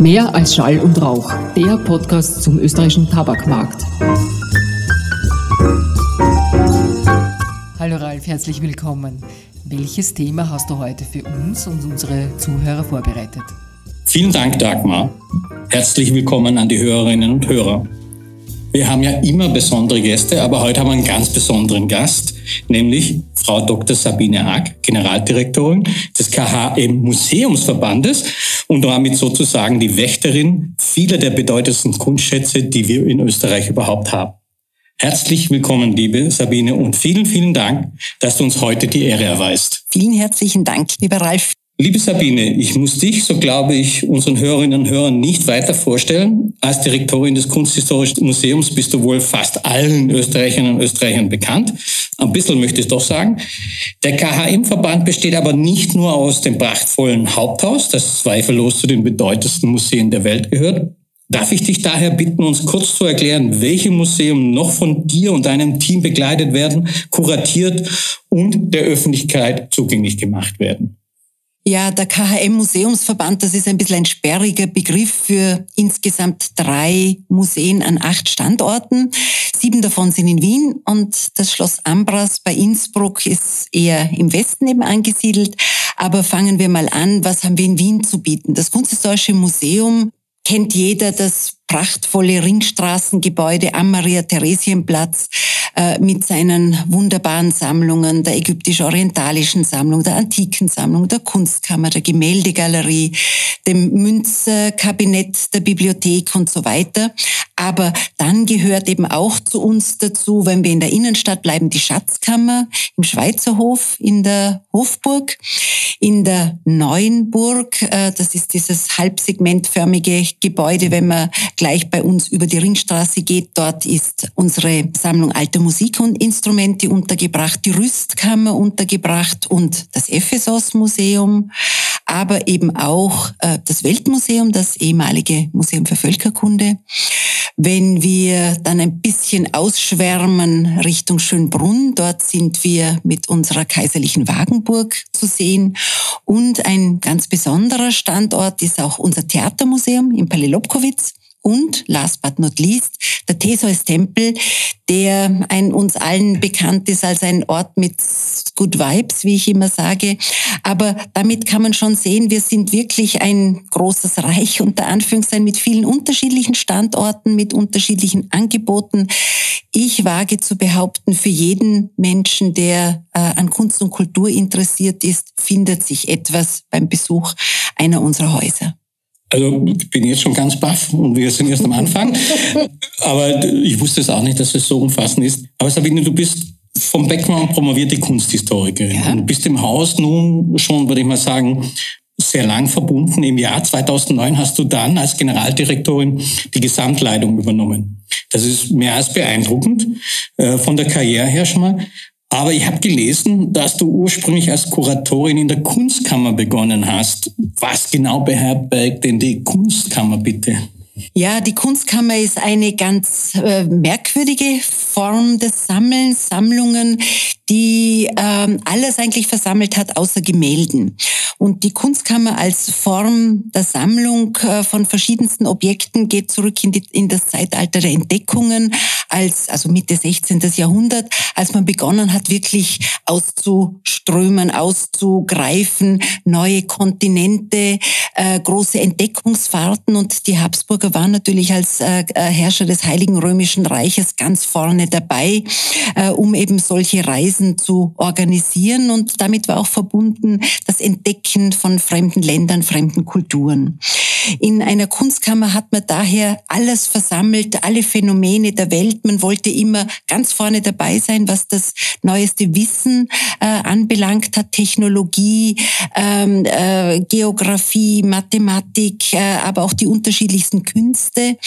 Mehr als Schall und Rauch, der Podcast zum österreichischen Tabakmarkt. Hallo Ralf, herzlich willkommen. Welches Thema hast du heute für uns und unsere Zuhörer vorbereitet? Vielen Dank, Dagmar. Herzlich willkommen an die Hörerinnen und Hörer. Wir haben ja immer besondere Gäste, aber heute haben wir einen ganz besonderen Gast, nämlich Frau Dr. Sabine Haag, Generaldirektorin des KHM Museumsverbandes und damit sozusagen die Wächterin vieler der bedeutendsten Kunstschätze, die wir in Österreich überhaupt haben. Herzlich willkommen, liebe Sabine, und vielen, vielen Dank, dass du uns heute die Ehre erweist. Vielen herzlichen Dank, lieber Ralf. Liebe Sabine, ich muss dich, so glaube ich, unseren Hörerinnen und Hörern nicht weiter vorstellen. Als Direktorin des Kunsthistorischen Museums bist du wohl fast allen Österreicherinnen und Österreichern bekannt. Ein bisschen möchte ich doch sagen. Der KHM-Verband besteht aber nicht nur aus dem prachtvollen Haupthaus, das zweifellos zu den bedeutendsten Museen der Welt gehört. Darf ich dich daher bitten, uns kurz zu erklären, welche Museen noch von dir und deinem Team begleitet werden, kuratiert und der Öffentlichkeit zugänglich gemacht werden? Ja, der KHM Museumsverband, das ist ein bisschen ein sperriger Begriff für insgesamt drei Museen an acht Standorten. Sieben davon sind in Wien und das Schloss Ambras bei Innsbruck ist eher im Westen eben angesiedelt. Aber fangen wir mal an, was haben wir in Wien zu bieten? Das Kunsthistorische Museum kennt jeder das prachtvolle Ringstraßengebäude am Maria-Theresien-Platz äh, mit seinen wunderbaren Sammlungen, der ägyptisch-orientalischen Sammlung, der antiken Sammlung, der Kunstkammer, der Gemäldegalerie, dem Münzkabinett der Bibliothek und so weiter. Aber dann gehört eben auch zu uns dazu, wenn wir in der Innenstadt bleiben, die Schatzkammer im Schweizerhof in der Hofburg, in der Neuen Burg, äh, das ist dieses halbsegmentförmige Gebäude, wenn man gleich bei uns über die Ringstraße geht. Dort ist unsere Sammlung alter Musikinstrumente untergebracht, die Rüstkammer untergebracht und das Ephesos Museum, aber eben auch äh, das Weltmuseum, das ehemalige Museum für Völkerkunde. Wenn wir dann ein bisschen ausschwärmen Richtung Schönbrunn, dort sind wir mit unserer kaiserlichen Wagenburg zu sehen. Und ein ganz besonderer Standort ist auch unser Theatermuseum in Palais Lobkowitz. Und last but not least, der Theseus-Tempel, der ein uns allen bekannt ist als ein Ort mit Good Vibes, wie ich immer sage. Aber damit kann man schon sehen, wir sind wirklich ein großes Reich unter Anführungszeichen mit vielen unterschiedlichen Standorten, mit unterschiedlichen Angeboten. Ich wage zu behaupten, für jeden Menschen, der äh, an Kunst und Kultur interessiert ist, findet sich etwas beim Besuch einer unserer Häuser. Also ich bin jetzt schon ganz baff und wir sind erst am Anfang. Aber ich wusste es auch nicht, dass es so umfassend ist. Aber Sabine, du bist vom Background promovierte Kunsthistorikerin. Ja. Du bist im Haus nun schon, würde ich mal sagen, sehr lang verbunden. Im Jahr 2009 hast du dann als Generaldirektorin die Gesamtleitung übernommen. Das ist mehr als beeindruckend äh, von der Karriere her schon mal. Aber ich habe gelesen, dass du ursprünglich als Kuratorin in der Kunstkammer begonnen hast. Was genau beherbergt denn die Kunstkammer bitte? Ja, die Kunstkammer ist eine ganz äh, merkwürdige Form des Sammelns, Sammlungen, die ähm, alles eigentlich versammelt hat außer Gemälden. Und die Kunstkammer als Form der Sammlung äh, von verschiedensten Objekten geht zurück in, die, in das Zeitalter der Entdeckungen, als also Mitte 16. Jahrhundert, als man begonnen hat, wirklich auszuströmen, auszugreifen, neue Kontinente, äh, große Entdeckungsfahrten. Und die Habsburger waren natürlich als äh, äh Herrscher des Heiligen Römischen Reiches ganz vorne dabei, äh, um eben solche Reisen Reisen zu organisieren und damit war auch verbunden das Entdecken von fremden Ländern, fremden Kulturen. In einer Kunstkammer hat man daher alles versammelt, alle Phänomene der Welt. Man wollte immer ganz vorne dabei sein, was das neueste Wissen äh, anbelangt hat, Technologie, ähm, äh, Geografie, Mathematik, äh, aber auch die unterschiedlichsten Künste.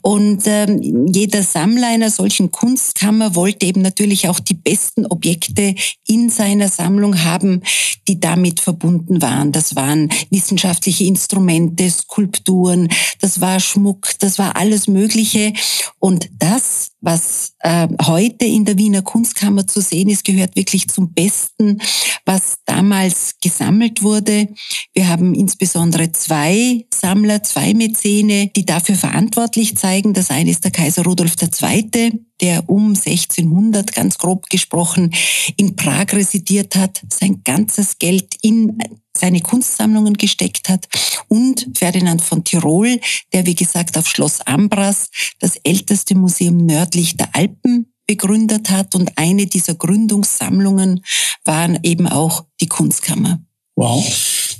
Und ähm, jeder Sammler einer solchen Kunstkammer wollte eben natürlich auch die besten Objekte Objekte in seiner Sammlung haben, die damit verbunden waren. Das waren wissenschaftliche Instrumente, Skulpturen, das war Schmuck, das war alles Mögliche. Und das was äh, heute in der Wiener Kunstkammer zu sehen ist, gehört wirklich zum Besten, was damals gesammelt wurde. Wir haben insbesondere zwei Sammler, zwei Mäzene, die dafür verantwortlich zeigen. Das eine ist der Kaiser Rudolf II., der um 1600 ganz grob gesprochen in Prag residiert hat, sein ganzes Geld in seine Kunstsammlungen gesteckt hat und Ferdinand von Tirol, der wie gesagt auf Schloss Ambras das älteste Museum nördlich der Alpen begründet hat und eine dieser Gründungssammlungen waren eben auch die Kunstkammer. Wow.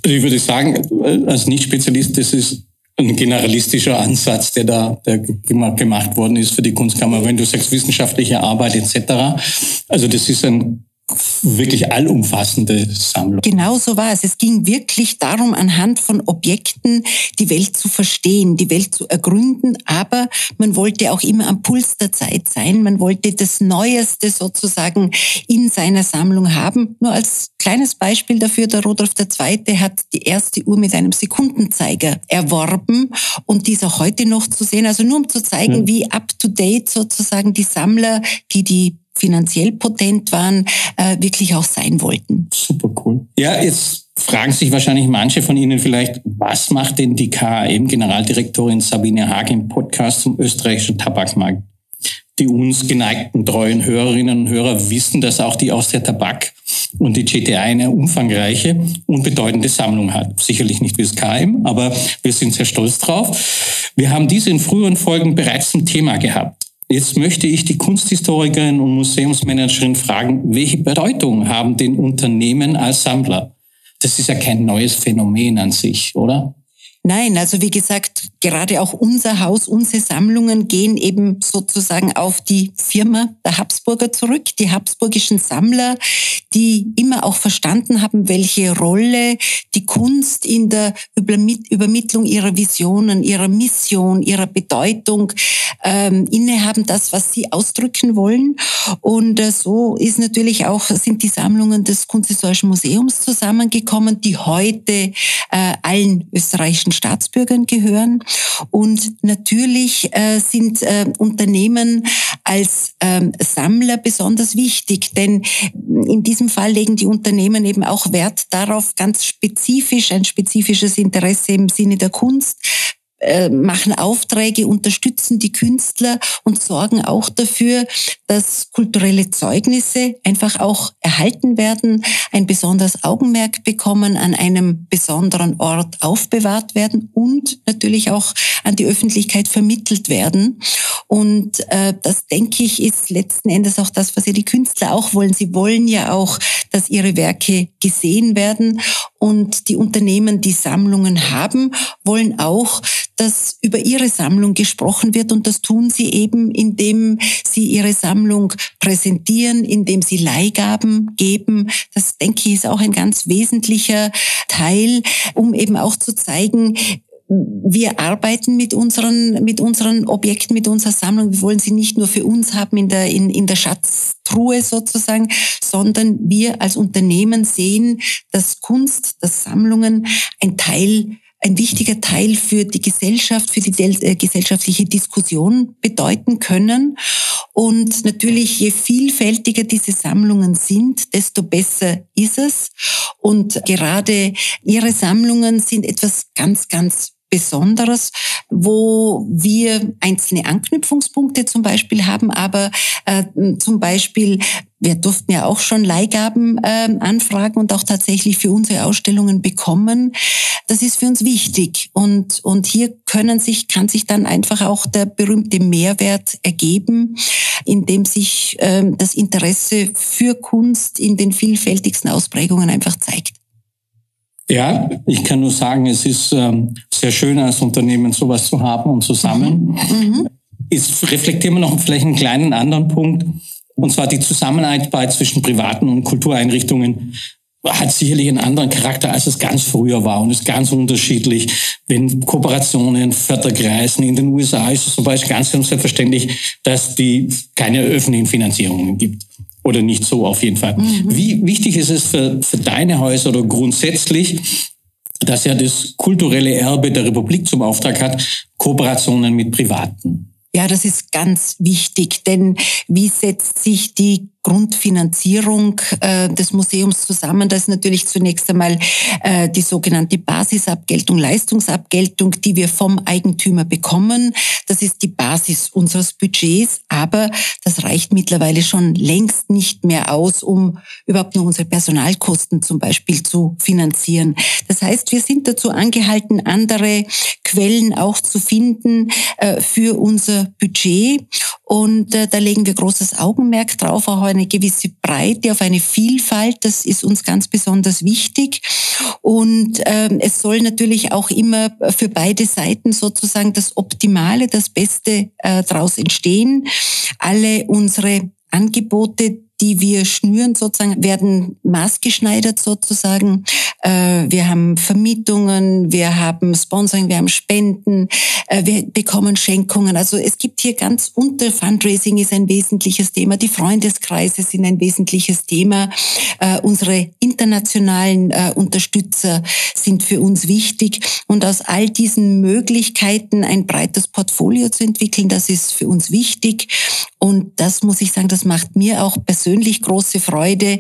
Ich würde sagen, als Nicht-Spezialist, das ist ein generalistischer Ansatz, der da der gemacht worden ist für die Kunstkammer. Wenn du sagst wissenschaftliche Arbeit etc., also das ist ein wirklich allumfassende Sammlung. Genau so war es. Es ging wirklich darum, anhand von Objekten die Welt zu verstehen, die Welt zu ergründen, aber man wollte auch immer am Puls der Zeit sein. Man wollte das Neueste sozusagen in seiner Sammlung haben. Nur als kleines Beispiel dafür, der Rudolf II. hat die erste Uhr mit einem Sekundenzeiger erworben und die ist auch heute noch zu sehen. Also nur um zu zeigen, mhm. wie up-to-date sozusagen die Sammler, die die finanziell potent waren, äh, wirklich auch sein wollten. Super cool. Ja, jetzt fragen sich wahrscheinlich manche von Ihnen vielleicht, was macht denn die KAM-Generaldirektorin Sabine Haag im Podcast zum österreichischen Tabakmarkt? Die uns geneigten treuen Hörerinnen und Hörer wissen, dass auch die Austria Tabak und die GTI eine umfangreiche und bedeutende Sammlung hat. Sicherlich nicht wie das KM, aber wir sind sehr stolz drauf. Wir haben diese in früheren Folgen bereits zum Thema gehabt. Jetzt möchte ich die Kunsthistorikerin und Museumsmanagerin fragen, welche Bedeutung haben denn Unternehmen als Sammler? Das ist ja kein neues Phänomen an sich, oder? Nein, also wie gesagt, gerade auch unser Haus, unsere Sammlungen gehen eben sozusagen auf die Firma der Habsburger zurück, die habsburgischen Sammler, die immer auch verstanden haben, welche Rolle die Kunst in der Übermittlung ihrer Visionen, ihrer Mission, ihrer Bedeutung ähm, innehaben, das, was sie ausdrücken wollen. Und äh, so ist natürlich auch, sind die Sammlungen des Kunsthistorischen Museums zusammengekommen, die heute äh, allen österreichischen Staatsbürgern gehören. Und natürlich äh, sind äh, Unternehmen als ähm, Sammler besonders wichtig, denn in diesem Fall legen die Unternehmen eben auch Wert darauf, ganz spezifisch, ein spezifisches Interesse im Sinne der Kunst äh, machen Aufträge, unterstützen die Künstler und sorgen auch dafür, dass kulturelle Zeugnisse einfach auch erhalten werden, ein besonderes Augenmerk bekommen, an einem besonderen Ort aufbewahrt werden und natürlich auch an die Öffentlichkeit vermittelt werden. Und äh, das, denke ich, ist letzten Endes auch das, was ja die Künstler auch wollen. Sie wollen ja auch, dass ihre Werke gesehen werden und die Unternehmen, die Sammlungen haben, wollen auch, dass über ihre Sammlung gesprochen wird und das tun sie eben, indem sie ihre Sammlung präsentieren, indem sie Leihgaben geben. Das denke ich ist auch ein ganz wesentlicher Teil, um eben auch zu zeigen, wir arbeiten mit unseren, mit unseren Objekten, mit unserer Sammlung. Wir wollen sie nicht nur für uns haben in der, in, in der Schatztruhe sozusagen, sondern wir als Unternehmen sehen, dass Kunst, dass Sammlungen ein Teil ein wichtiger Teil für die Gesellschaft, für die äh, gesellschaftliche Diskussion bedeuten können. Und natürlich, je vielfältiger diese Sammlungen sind, desto besser ist es. Und gerade Ihre Sammlungen sind etwas ganz, ganz Besonderes, wo wir einzelne Anknüpfungspunkte zum Beispiel haben, aber äh, zum Beispiel wir durften ja auch schon Leihgaben äh, anfragen und auch tatsächlich für unsere Ausstellungen bekommen. Das ist für uns wichtig und und hier können sich kann sich dann einfach auch der berühmte Mehrwert ergeben, indem sich äh, das Interesse für Kunst in den vielfältigsten Ausprägungen einfach zeigt. Ja, ich kann nur sagen, es ist ähm, sehr schön als Unternehmen sowas zu haben und zu sammeln. Mhm. Jetzt reflektieren wir noch vielleicht einen kleinen anderen Punkt. Und zwar die Zusammenarbeit zwischen privaten und Kultureinrichtungen hat sicherlich einen anderen Charakter, als es ganz früher war und ist ganz unterschiedlich. Wenn Kooperationen, Förderkreisen in den USA ist es zum Beispiel ganz, ganz selbstverständlich, dass die keine öffentlichen Finanzierungen gibt. Oder nicht so auf jeden Fall. Mhm. Wie wichtig ist es für, für deine Häuser oder grundsätzlich, dass ja das kulturelle Erbe der Republik zum Auftrag hat, Kooperationen mit Privaten? Ja, das ist ganz wichtig, denn wie setzt sich die Grundfinanzierung äh, des Museums zusammen. Das ist natürlich zunächst einmal äh, die sogenannte Basisabgeltung, Leistungsabgeltung, die wir vom Eigentümer bekommen. Das ist die Basis unseres Budgets, aber das reicht mittlerweile schon längst nicht mehr aus, um überhaupt nur unsere Personalkosten zum Beispiel zu finanzieren. Das heißt, wir sind dazu angehalten, andere Quellen auch zu finden äh, für unser Budget. Und äh, da legen wir großes Augenmerk drauf, auch eine gewisse Breite, auf eine Vielfalt. Das ist uns ganz besonders wichtig. Und ähm, es soll natürlich auch immer für beide Seiten sozusagen das Optimale, das Beste äh, daraus entstehen. Alle unsere Angebote, die wir schnüren sozusagen, werden maßgeschneidert sozusagen. Äh, wir haben Vermietungen, wir haben Sponsoring, wir haben Spenden, äh, wir bekommen Schenkungen. Also es gibt hier ganz unter Fundraising ist ein wesentliches Thema, die Freundeskreise sind ein wesentliches Thema. Äh, unsere internationalen Unterstützer sind für uns wichtig und aus all diesen Möglichkeiten ein breites Portfolio zu entwickeln, das ist für uns wichtig. Und das muss ich sagen, das macht mir auch persönlich große Freude,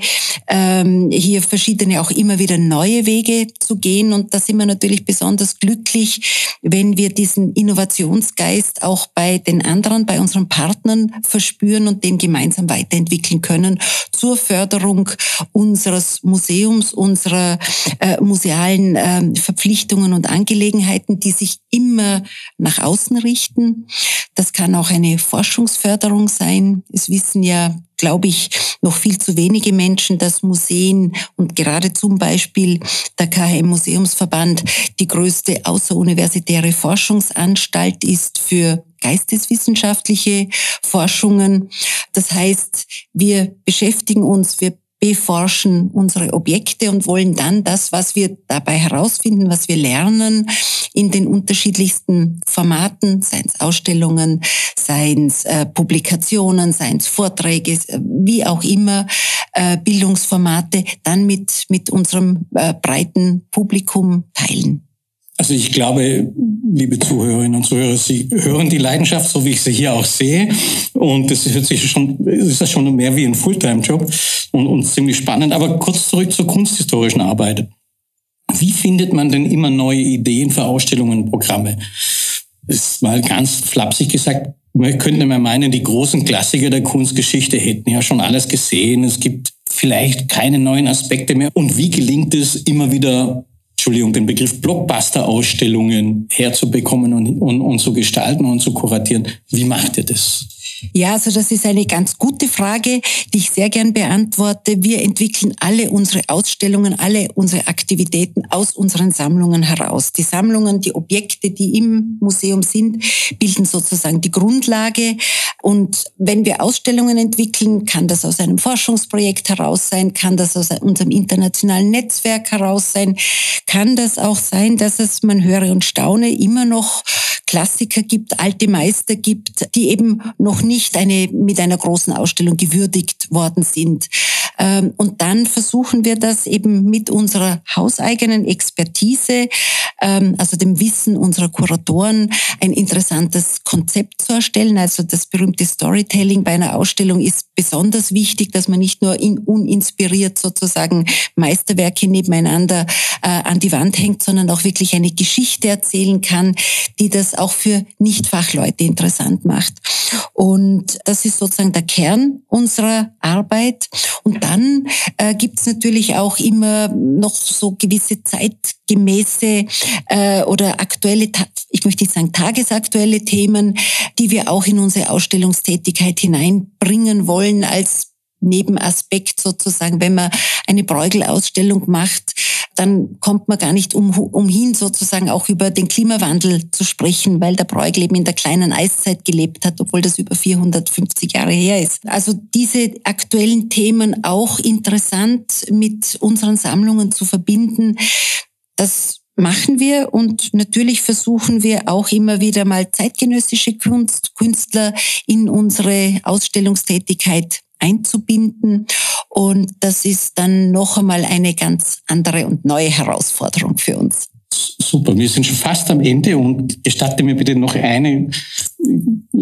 ähm, hier verschiedene auch immer wieder neue Wege zu gehen. Und da sind wir natürlich besonders glücklich, wenn wir diesen Innovationsgeist auch bei den anderen, bei unseren Partnern verspüren und den gemeinsam weiterentwickeln können zur Förderung unseres Museums, unserer äh, musealen äh, Verpflichtungen und Angelegenheiten, die sich immer nach außen richten. Das kann auch eine Forschungsförderung sein. Es wissen ja, glaube ich, noch viel zu wenige Menschen, dass Museen und gerade zum Beispiel der KHM Museumsverband die größte außeruniversitäre Forschungsanstalt ist für geisteswissenschaftliche Forschungen. Das heißt, wir beschäftigen uns, wir beforschen unsere Objekte und wollen dann das, was wir dabei herausfinden, was wir lernen, in den unterschiedlichsten Formaten, seien es Ausstellungen, seien es äh, Publikationen, seien es Vorträge, äh, wie auch immer, äh, Bildungsformate, dann mit, mit unserem äh, breiten Publikum teilen. Also ich glaube, liebe Zuhörerinnen und Zuhörer, Sie hören die Leidenschaft, so wie ich sie hier auch sehe. Und das hört sich schon, ist ja schon mehr wie ein Fulltime-Job und, und ziemlich spannend. Aber kurz zurück zur kunsthistorischen Arbeit. Wie findet man denn immer neue Ideen für Ausstellungen und Programme? Das ist mal ganz flapsig gesagt. Man könnte mal meinen, die großen Klassiker der Kunstgeschichte hätten ja schon alles gesehen. Es gibt vielleicht keine neuen Aspekte mehr. Und wie gelingt es, immer wieder Entschuldigung, den Begriff Blockbuster-Ausstellungen herzubekommen und, und, und zu gestalten und zu kuratieren. Wie macht ihr das? Ja, also das ist eine ganz gute Frage, die ich sehr gern beantworte. Wir entwickeln alle unsere Ausstellungen, alle unsere Aktivitäten aus unseren Sammlungen heraus. Die Sammlungen, die Objekte, die im Museum sind, bilden sozusagen die Grundlage. Und wenn wir Ausstellungen entwickeln, kann das aus einem Forschungsprojekt heraus sein, kann das aus unserem internationalen Netzwerk heraus sein, kann das auch sein, dass es, man höre und staune, immer noch Klassiker gibt, alte Meister gibt, die eben noch nicht eine, mit einer großen Ausstellung gewürdigt worden sind. Ähm, und dann versuchen wir das eben mit unserer hauseigenen Expertise, ähm, also dem Wissen unserer Kuratoren, ein interessantes Konzept zu erstellen. Also das berühmte Storytelling bei einer Ausstellung ist besonders wichtig, dass man nicht nur in, uninspiriert sozusagen Meisterwerke nebeneinander äh, an die Wand hängt, sondern auch wirklich eine Geschichte erzählen kann, die das auch für Nichtfachleute interessant macht. Und das ist sozusagen der Kern unserer Arbeit. Und dann äh, gibt es natürlich auch immer noch so gewisse zeitgemäße äh, oder aktuelle, ich möchte nicht sagen tagesaktuelle Themen, die wir auch in unsere Ausstellungstätigkeit hineinbringen wollen als Nebenaspekt sozusagen, wenn man eine Bruegel-Ausstellung macht, dann kommt man gar nicht um, umhin, sozusagen auch über den Klimawandel zu sprechen, weil der Bruegel eben in der kleinen Eiszeit gelebt hat, obwohl das über 450 Jahre her ist. Also diese aktuellen Themen auch interessant mit unseren Sammlungen zu verbinden, das machen wir und natürlich versuchen wir auch immer wieder mal zeitgenössische Kunst, Künstler in unsere Ausstellungstätigkeit einzubinden. Und das ist dann noch einmal eine ganz andere und neue Herausforderung für uns. Super, wir sind schon fast am Ende und gestatte mir bitte noch eine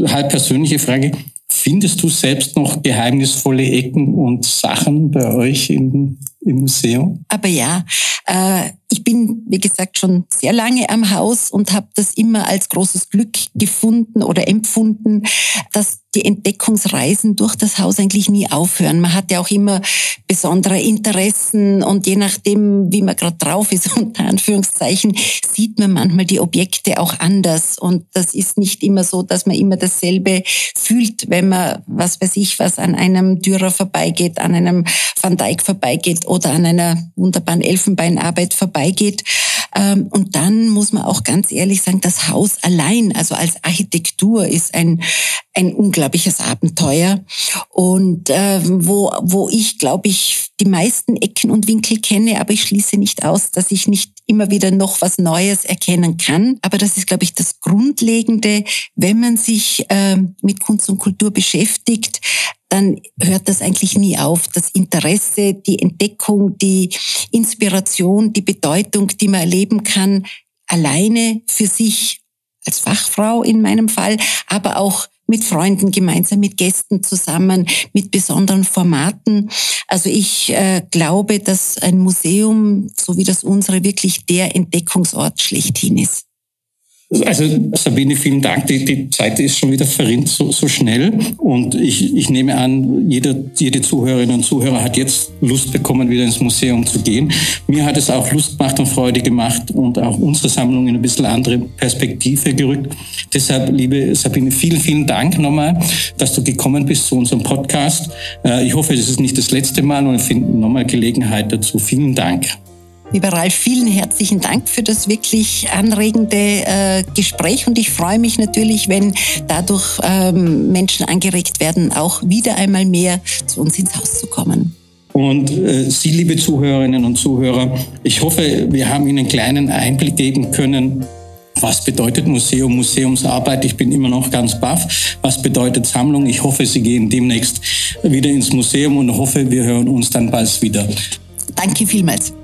halb persönliche Frage. Findest du selbst noch geheimnisvolle Ecken und Sachen bei euch im, im Museum? Aber ja, äh, ich bin, wie gesagt, schon sehr lange am Haus und habe das immer als großes Glück gefunden oder empfunden, dass die Entdeckungsreisen durch das Haus eigentlich nie aufhören. Man hat ja auch immer besondere Interessen und je nachdem, wie man gerade drauf ist, unter Anführungszeichen, sieht man manchmal die Objekte auch anders. Und das ist nicht immer so, dass man immer dasselbe fühlt, wenn man, was weiß ich, was an einem Dürer vorbeigeht, an einem Van Dyck vorbeigeht oder an einer wunderbaren Elfenbeinarbeit vorbeigeht. Ähm, und dann muss man auch ganz ehrlich sagen, das Haus allein, also als Architektur, ist ein, ein unglaubliches Abenteuer. Und äh, wo, wo ich, glaube ich, die meisten Ecken und Winkel kenne, aber ich schließe nicht aus, dass ich nicht immer wieder noch was Neues erkennen kann. Aber das ist, glaube ich, das Grundlegende, wenn man sich äh, mit Kunst und Kultur beschäftigt, dann hört das eigentlich nie auf. Das Interesse, die Entdeckung, die Inspiration, die Bedeutung, die man erleben kann, alleine für sich als Fachfrau in meinem Fall, aber auch mit Freunden gemeinsam, mit Gästen zusammen, mit besonderen Formaten. Also ich äh, glaube, dass ein Museum, so wie das unsere, wirklich der Entdeckungsort schlechthin ist. Also Sabine, vielen Dank. Die, die Zeit ist schon wieder verrinnt so, so schnell. Und ich, ich nehme an, jeder, jede Zuhörerin und Zuhörer hat jetzt Lust bekommen, wieder ins Museum zu gehen. Mir hat es auch Lust gemacht und Freude gemacht und auch unsere Sammlung in ein bisschen andere Perspektive gerückt. Deshalb, liebe Sabine, vielen, vielen Dank nochmal, dass du gekommen bist zu unserem Podcast. Äh, ich hoffe, es ist nicht das letzte Mal und wir finden nochmal Gelegenheit dazu. Vielen Dank. Lieber Ralf, vielen herzlichen Dank für das wirklich anregende äh, Gespräch und ich freue mich natürlich, wenn dadurch ähm, Menschen angeregt werden, auch wieder einmal mehr zu uns ins Haus zu kommen. Und äh, Sie, liebe Zuhörerinnen und Zuhörer, ich hoffe, wir haben Ihnen einen kleinen Einblick geben können, was bedeutet Museum, Museumsarbeit? Ich bin immer noch ganz baff. Was bedeutet Sammlung? Ich hoffe, Sie gehen demnächst wieder ins Museum und hoffe, wir hören uns dann bald wieder. Danke vielmals.